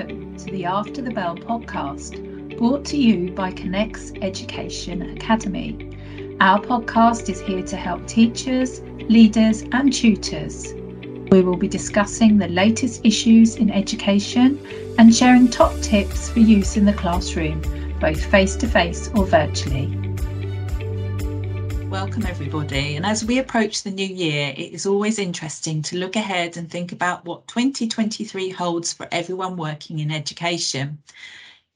Welcome to the After the Bell podcast, brought to you by Connects Education Academy. Our podcast is here to help teachers, leaders, and tutors. We will be discussing the latest issues in education and sharing top tips for use in the classroom, both face to face or virtually. Welcome, everybody. And as we approach the new year, it is always interesting to look ahead and think about what 2023 holds for everyone working in education.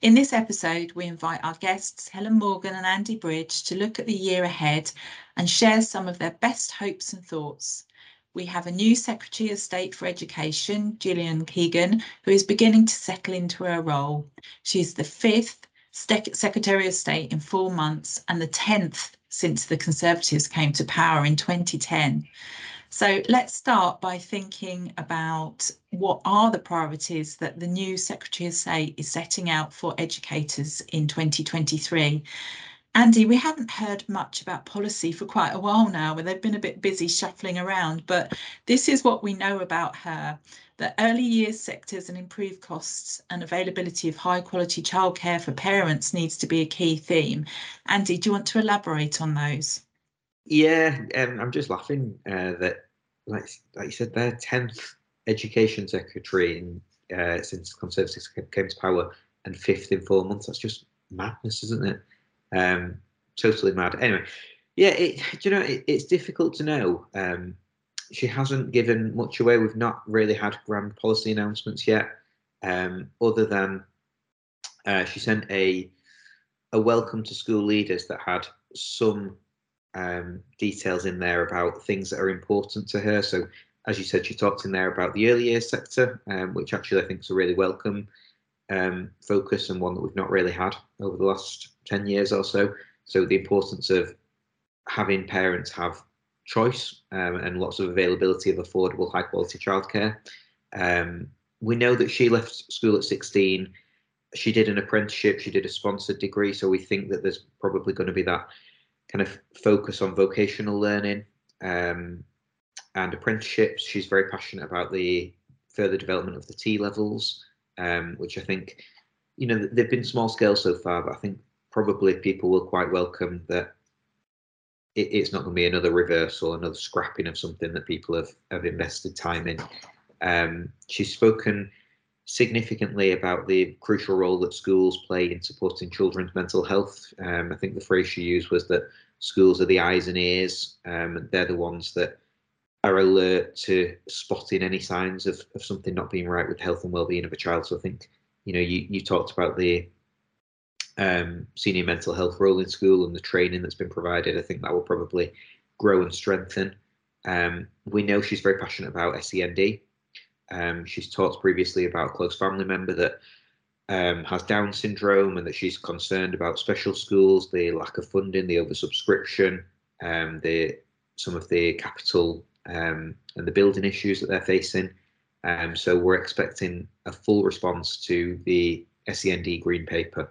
In this episode, we invite our guests, Helen Morgan and Andy Bridge, to look at the year ahead and share some of their best hopes and thoughts. We have a new Secretary of State for Education, Gillian Keegan, who is beginning to settle into her role. She's the fifth Secretary of State in four months and the 10th since the Conservatives came to power in 2010. So let's start by thinking about what are the priorities that the new Secretary of State is setting out for educators in 2023. Andy, we haven't heard much about policy for quite a while now, where they've been a bit busy shuffling around, but this is what we know about her that early years sectors and improved costs and availability of high quality childcare for parents needs to be a key theme. Andy, do you want to elaborate on those? Yeah, um, I'm just laughing uh, that, like, like you said, their 10th education secretary in, uh, since Conservatives came to power and fifth in four months. That's just madness, isn't it? Um, totally mad. Anyway, yeah, it, you know, it, it's difficult to know. Um, she hasn't given much away. We've not really had grand policy announcements yet, um, other than uh, she sent a a welcome to school leaders that had some um, details in there about things that are important to her. So, as you said, she talked in there about the early years sector, um, which actually I think is a really welcome um, focus and one that we've not really had over the last 10 years or so. So, the importance of having parents have choice um, and lots of availability of affordable, high quality childcare. Um, we know that she left school at 16. She did an apprenticeship, she did a sponsored degree. So we think that there's probably going to be that kind of focus on vocational learning um, and apprenticeships. She's very passionate about the further development of the T levels, um, which I think, you know, they've been small scale so far, but I think probably people will quite welcome that it, it's not going to be another reversal, another scrapping of something that people have, have invested time in. Um, she's spoken significantly about the crucial role that schools play in supporting children's mental health. Um, I think the phrase she used was that schools are the eyes and ears, um, they're the ones that are alert to spotting any signs of, of something not being right with health and well-being of a child. So I think, you know, you, you talked about the um, senior mental health role in school and the training that's been provided, I think that will probably grow and strengthen. Um, we know she's very passionate about SEND. Um, she's talked previously about a close family member that um, has Down syndrome and that she's concerned about special schools, the lack of funding, the oversubscription, um, the some of the capital um, and the building issues that they're facing. So we're expecting a full response to the SEND green paper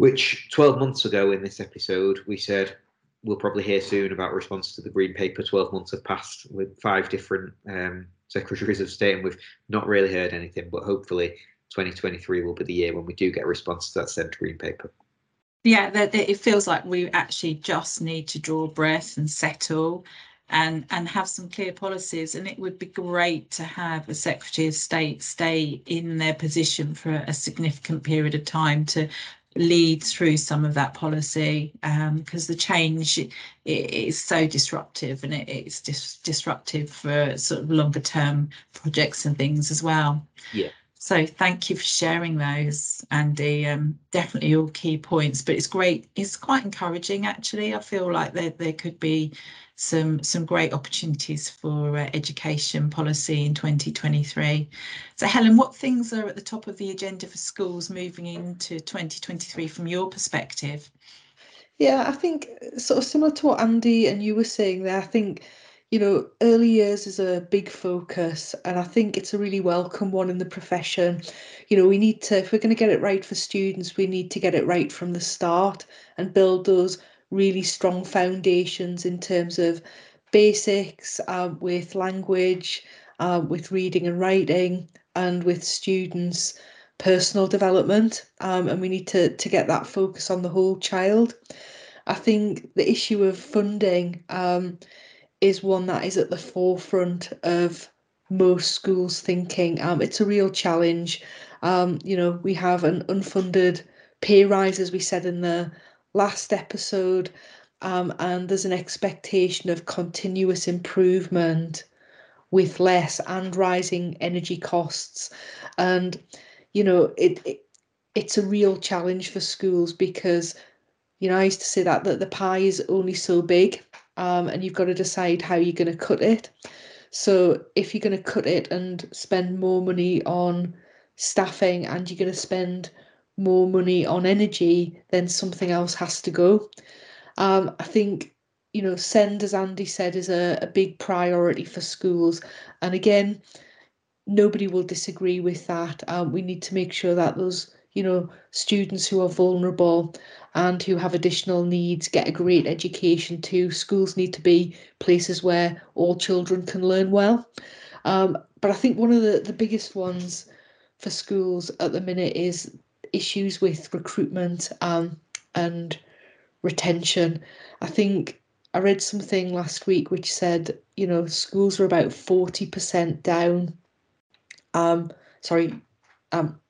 which 12 months ago in this episode we said we'll probably hear soon about response to the green paper. 12 months have passed with five different um, secretaries of state and we've not really heard anything but hopefully 2023 will be the year when we do get a response to that SEND green paper. Yeah that, it feels like we actually just need to draw breath and settle and and have some clear policies. And it would be great to have a secretary of state stay in their position for a significant period of time to lead through some of that policy because um, the change it, it is so disruptive and it, it's dis- disruptive for sort of longer term projects and things as well. Yeah. So thank you for sharing those, Andy. Um, definitely all key points, but it's great. It's quite encouraging, actually. I feel like there there could be some some great opportunities for uh, education policy in 2023. So Helen, what things are at the top of the agenda for schools moving into 2023 from your perspective? Yeah, I think sort of similar to what Andy and you were saying there. I think you know, early years is a big focus, and I think it's a really welcome one in the profession. You know, we need to, if we're going to get it right for students, we need to get it right from the start and build those really strong foundations in terms of basics uh, with language, uh, with reading and writing, and with students personal development, um, and we need to to get that focus on the whole child. I think the issue of funding um, is one that is at the forefront of most schools thinking. Um, it's a real challenge. Um, you know, we have an unfunded pay rise, as we said in the last episode, um, and there's an expectation of continuous improvement with less and rising energy costs. And, you know, it, it it's a real challenge for schools because, you know, I used to say that that the pie is only so big, um, and you've got to decide how you're going to cut it. So if you're going to cut it and spend more money on staffing and you're going to spend more money on energy, then something else has to go. Um, I think, you know, SEND, as Andy said, is a, a big priority for schools. And again, nobody will disagree with that. Um, we need to make sure that those, you know, students who are vulnerable and who have additional needs get a great education too. Schools need to be places where all children can learn well. Um, but I think one of the, the biggest ones for schools at the minute is issues with recruitment um, and retention. I think I read something last week which said, you know, schools are about 40% down. Um, sorry, um,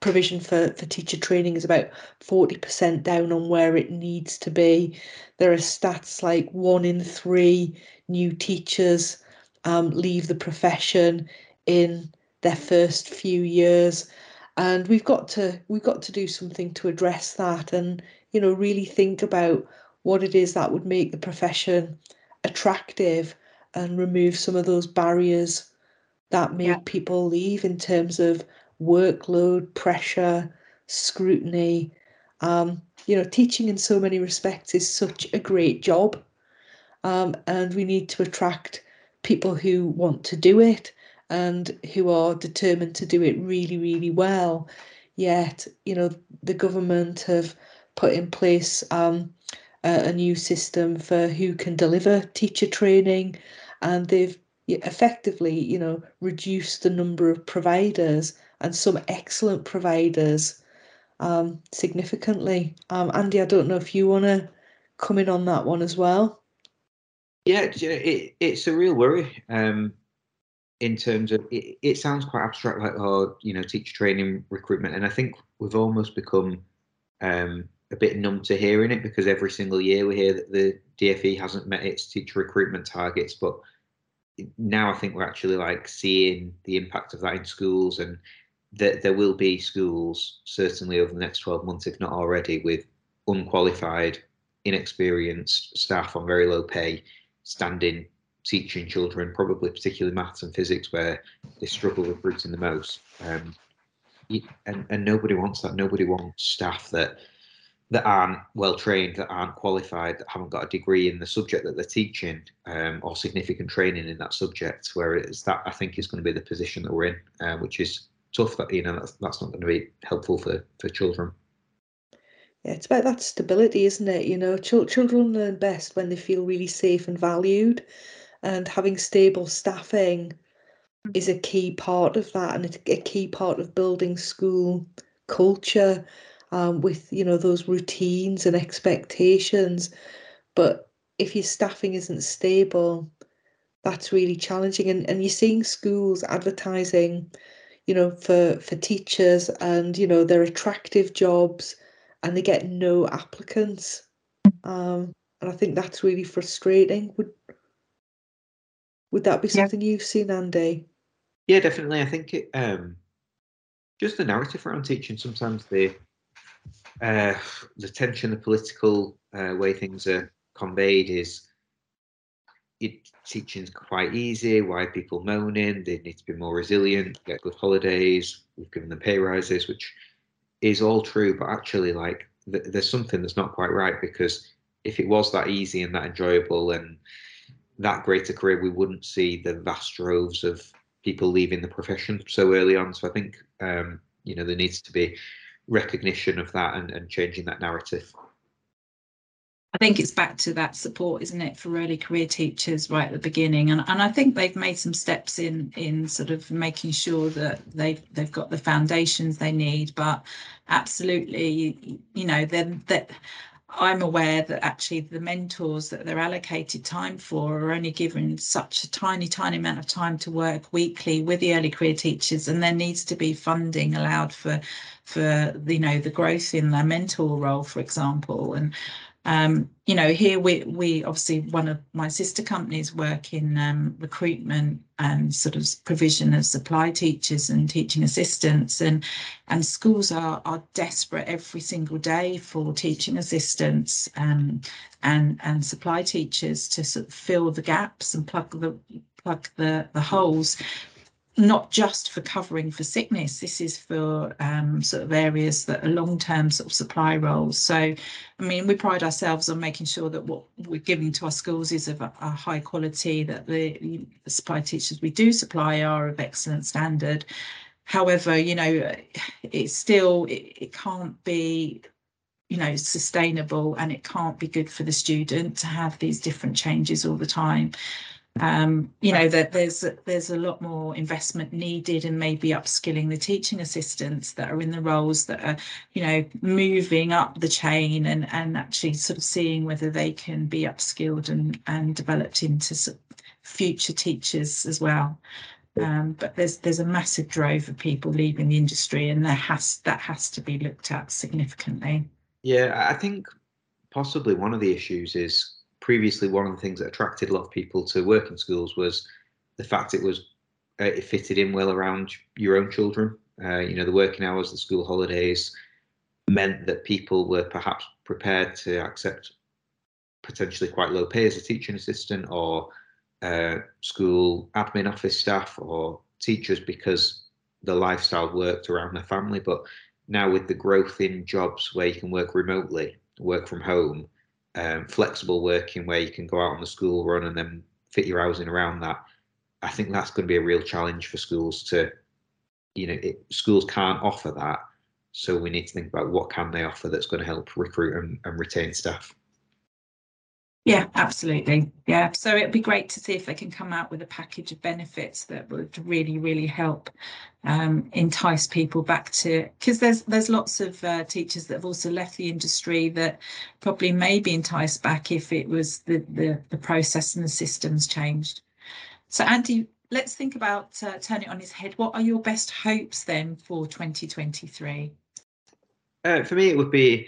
provision for, for teacher training is about 40% down on where it needs to be. There are stats like one in three new teachers um, leave the profession in their first few years and we've got to we've got to do something to address that and you know really think about what it is that would make the profession attractive and remove some of those barriers that make yeah. people leave in terms of workload pressure scrutiny um, you know teaching in so many respects is such a great job um, and we need to attract people who want to do it and who are determined to do it really, really well. Yet, you know, the government have put in place um, a, a new system for who can deliver teacher training, and they've effectively, you know, reduced the number of providers and some excellent providers um, significantly. Um, Andy, I don't know if you want to come in on that one as well. Yeah, it, it's a real worry. Um, in terms of it, it sounds quite abstract, like oh, you know, teacher training recruitment, and I think we've almost become um, a bit numb to hearing it because every single year we hear that the DFE hasn't met its teacher recruitment targets, but now I think we're actually like seeing the impact of that in schools, and that there will be schools certainly over the next 12 months, if not already, with unqualified, inexperienced staff on very low pay standing teaching children, probably particularly maths and physics, where they struggle with recruiting the most. Um, and, and nobody wants that. Nobody wants staff that that aren't well trained, that aren't qualified, that haven't got a degree in the subject that they're teaching, um, or significant training in that subject. Whereas that I think is going to be the position that we're in, uh, which is tough. That you know that's, that's not going to be helpful for for children. Yeah, it's about that stability, isn't it? You know, ch- children learn best when they feel really safe and valued and having stable staffing is a key part of that and it's a key part of building school culture um, with you know those routines and expectations. But if your staffing isn't stable that's really challenging and, and you're seeing schools advertising you know for for teachers and you know they're attractive jobs and they get no applicants. Um, and i think that's really frustrating would would that be something yeah. you've seen, Andy? Yeah, definitely. I think it, um, just the narrative around teaching. Sometimes the uh, the tension, the political uh, way things are conveyed is it, teaching's quite easy. Why people moaning? They need to be more resilient, get good holidays. We've given them pay rises, which is all true. But actually, like th- there's something that's not quite right because if it was that easy and that enjoyable and that greater career, we wouldn't see the vast droves of people leaving the profession so early on. So I think um, you know there needs to be recognition of that and, and changing that narrative. I think it's back to that support, isn't it, for early career teachers right at the beginning, and and I think they've made some steps in in sort of making sure that they've they've got the foundations they need. But absolutely, you, know, then that I'm aware that actually the mentors that they're allocated time for are only given such a tiny, tiny amount of time to work weekly with the early career teachers, and there needs to be funding allowed for for you know the growth in their mentor role, for example, and um, you know, here we we obviously one of my sister companies work in um, recruitment and sort of provision of supply teachers and teaching assistants, and and schools are are desperate every single day for teaching assistants um, and and supply teachers to sort of fill the gaps and plug the plug the the holes not just for covering for sickness. This is for um, sort of areas that are long-term sort of supply roles. So, I mean, we pride ourselves on making sure that what we're giving to our schools is of a, a high quality, that the, the supply teachers we do supply are of excellent standard. However, you know, it's still, it, it can't be you know sustainable and it can't be good for the student to have these different changes all the time um, you know that there's there's a lot more investment needed and maybe upskilling the teaching assistants that are in the roles that are you know moving up the chain and and actually sort of seeing whether they can be upskilled and and developed into future teachers as well. Um, but there's there's a massive drove of people leaving the industry and there has that has to be looked at significantly. Yeah i think possibly one of the issues is previously one of the things that attracted a lot of people to working schools was the fact it was uh, it fitted in well around your own children. Uh, you know, the working hours, the school holidays meant that people were perhaps prepared to accept potentially quite low pay as a teaching assistant or uh, school admin office staff or teachers because the lifestyle worked around their family. But now with the growth in jobs where you can work remotely, work from home, um, flexible working where you can go out on the school run and then fit your hours in around that. I think that's going to be a real challenge for schools to, you know, it, schools can't offer that. So we need to think about what can they offer that's going to help recruit and, and retain staff. Yeah, absolutely. Yeah. So it'd be great to see if they can come out with a package of benefits that would really, really help um, entice people back to because there's there's lots of uh, teachers that have also left the industry that probably may be enticed back if it was the the, the process and the systems changed. So Andy, let's think about uh, turn it on his head. What are your best hopes then for 2023? Uh, for me, it would be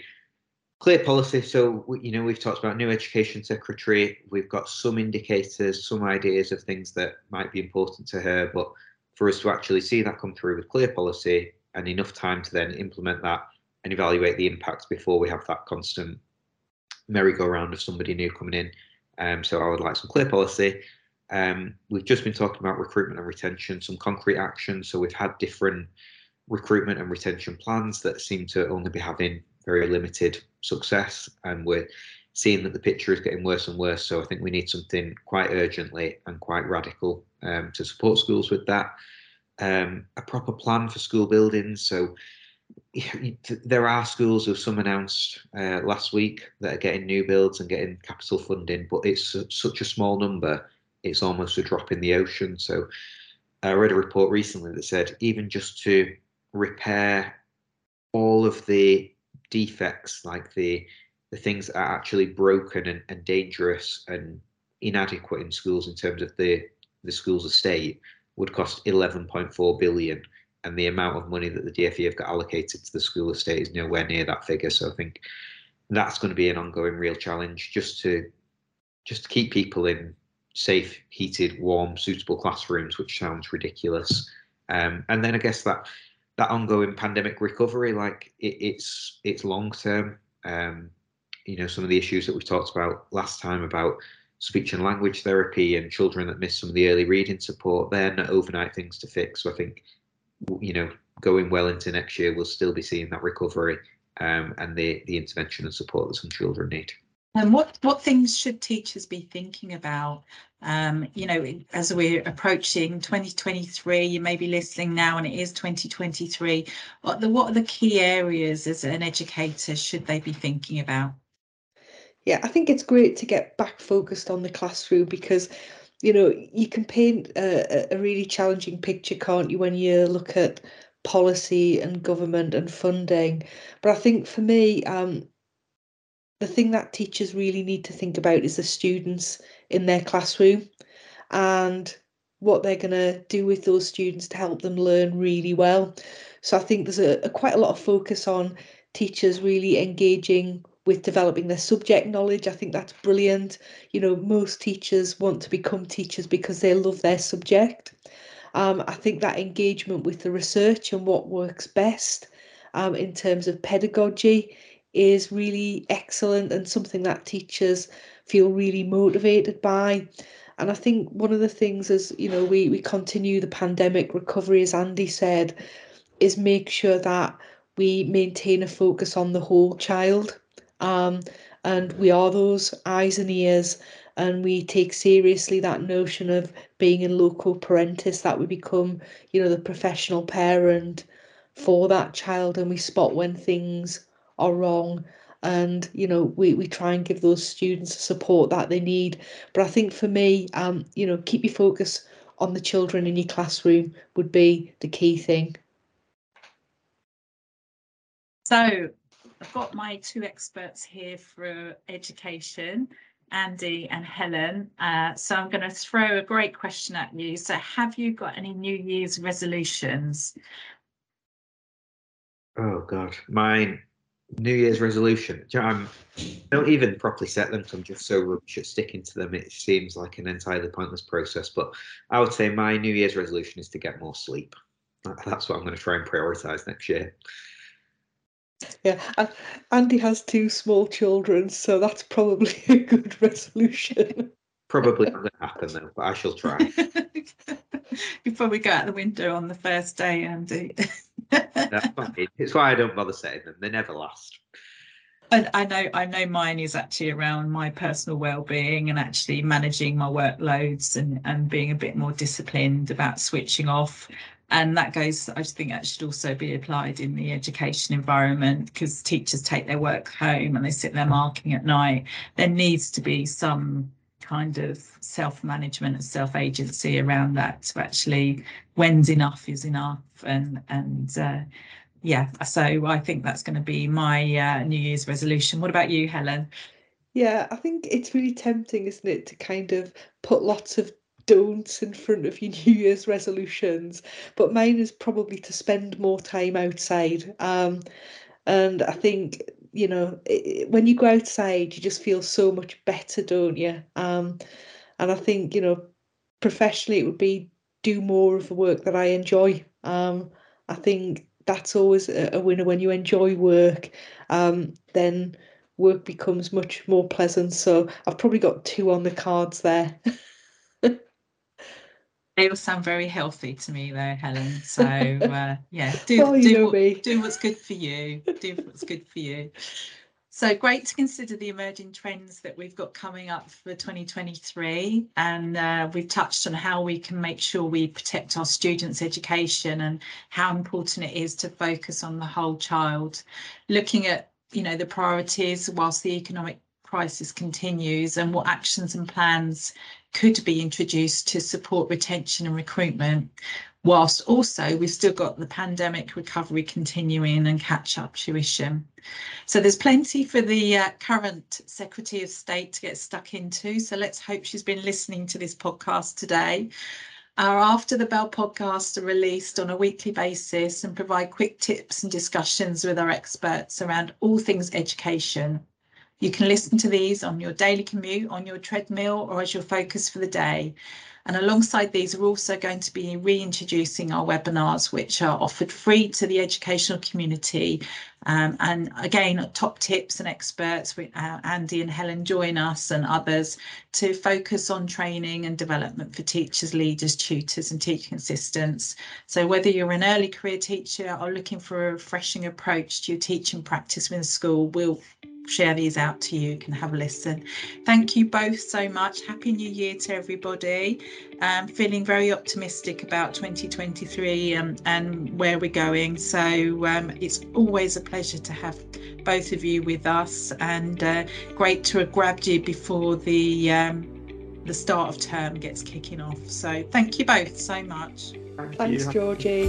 clear policy. So, you know, we've talked about new education secretary. We've got some indicators, some ideas of things that might be important to her. But for us to actually see that come through with clear policy and enough time to then implement that and evaluate the impacts before we have that constant merry-go-round of somebody new coming in. Um, so I would like some clear policy. Um, we've just been talking about recruitment and retention, some concrete action. So we've had different recruitment and retention plans that seem to only be having very limited success, and we're seeing that the picture is getting worse and worse. So I think we need something quite urgently and quite radical um, to support schools with that. Um, a proper plan for school buildings. So there are schools who some announced uh, last week that are getting new builds and getting capital funding, but it's such a small number, it's almost a drop in the ocean. So I read a report recently that said even just to repair all of the defects, like the the things that are actually broken and, and dangerous and inadequate in schools in terms of the the school's estate, would cost 11.4 billion, and the amount of money that the DFE have got allocated to the school estate is nowhere near that figure. So I think that's going to be an ongoing real challenge just to just to keep people in safe, heated, warm, suitable classrooms, which sounds ridiculous. Um, and then I guess that that ongoing pandemic recovery, like it, it's it's long term. Um, you know, some of the issues that we talked about last time about speech and language therapy and children that miss some of the early reading support, they're not overnight things to fix. So I think, you know, going well into next year, we'll still be seeing that recovery um, and the the intervention and support that some children need. And what what things should teachers be thinking about? Um, you know, as we're approaching 2023, you may be listening now, and it is 2023. What the what are the key areas as an educator should they be thinking about? Yeah, I think it's great to get back focused on the classroom because you know you can paint a, a really challenging picture can't you when you look at policy and government and funding but i think for me um, the thing that teachers really need to think about is the students in their classroom and what they're going to do with those students to help them learn really well. So I think there's a, a, quite a lot of focus on teachers really engaging with developing their subject knowledge. I think that's brilliant. You know, most teachers want to become teachers because they love their subject. Um, I think that engagement with the research and what works best um, in terms of pedagogy is really excellent and something that teachers feel really motivated by. And I think one of the things as you know we we continue the pandemic recovery, as Andy said, is make sure that we maintain a focus on the whole child. Um, and we are those eyes and ears and we take seriously that notion of being in loco parentis that we become you know the professional parent for that child and we spot when things are wrong and you know we, we try and give those students the support that they need but i think for me um you know keep your focus on the children in your classroom would be the key thing so i've got my two experts here for education Andy and Helen. Uh, so I'm going to throw a great question at you. So have you got any New Year's resolutions? Oh God, mine New Year's resolution. I don't even properly set them because I'm just so rubbish at sticking to them. It seems like an entirely pointless process. But I would say my New Year's resolution is to get more sleep. That's what I'm going to try and prioritize next year. Yeah, Andy has two small children, so that's probably a good resolution. Probably not going to happen though, but I shall try. you probably go out the window on the first day, Andy. It's why I don't bother setting them. They never last. And I know I know mine is actually around my personal well-being and actually managing my workloads and, and being a bit more disciplined about switching off. And that goes, I think that should also be applied in the education environment because teachers take their work home and they sit there marking at night. There needs to be some kind of self-management and self-agency around that to actually when's enough is enough and and uh, yeah so i think that's going to be my uh, new year's resolution. What about you helen? Yeah i think it's really tempting isn't it to kind of put lots of don'ts in front of your new year's resolutions but mine is probably to spend more time outside. Um, and i think you know, it, when you go outside, you just feel so much better, don't you? Um, and I think, you know, professionally, it would be do more of the work that I enjoy. Um, I think that's always a, a winner when you enjoy work. Um, then work becomes much more pleasant. So I've probably got two on the cards there. They all sound very healthy to me, though, Helen. So uh, yeah, do well, do, what, do what's good for you. Do what's good for you. So great to consider the emerging trends that we've got coming up for 2023. And uh, we've touched on how we can make sure we protect our students' education and how important it is to focus on the whole child. Looking at, you know, the priorities whilst the economic crisis continues and what actions and plans could be introduced to support retention and recruitment, whilst also we've still got the pandemic recovery continuing and catch up tuition. So there's plenty for the uh, current Secretary of State to get stuck into. So let's hope she's been listening to this podcast today. Our After the Bell podcasts are released on a weekly basis and provide quick tips and discussions with our experts around all things education you can listen to these on your daily commute, on your treadmill, or as your focus for the day. And alongside these, we're also going to be reintroducing our webinars, which are offered free to the educational community. Um, and again, top tips and experts, uh, Andy and Helen join us and others to focus on training and development for teachers, leaders, tutors and teaching assistants. So whether you're an early career teacher or looking for a refreshing approach to your teaching practice within school, we'll share these out to you. You can have a listen. Thank you both so much. Happy New Year to everybody. Um, feeling very optimistic about 2023 um, and where we're going. So um, it's always a pleasure to have both of you with us and uh, great to have grabbed you before the um, the start of term gets kicking off. So thank you both so much. Thank Thanks, you. Georgie.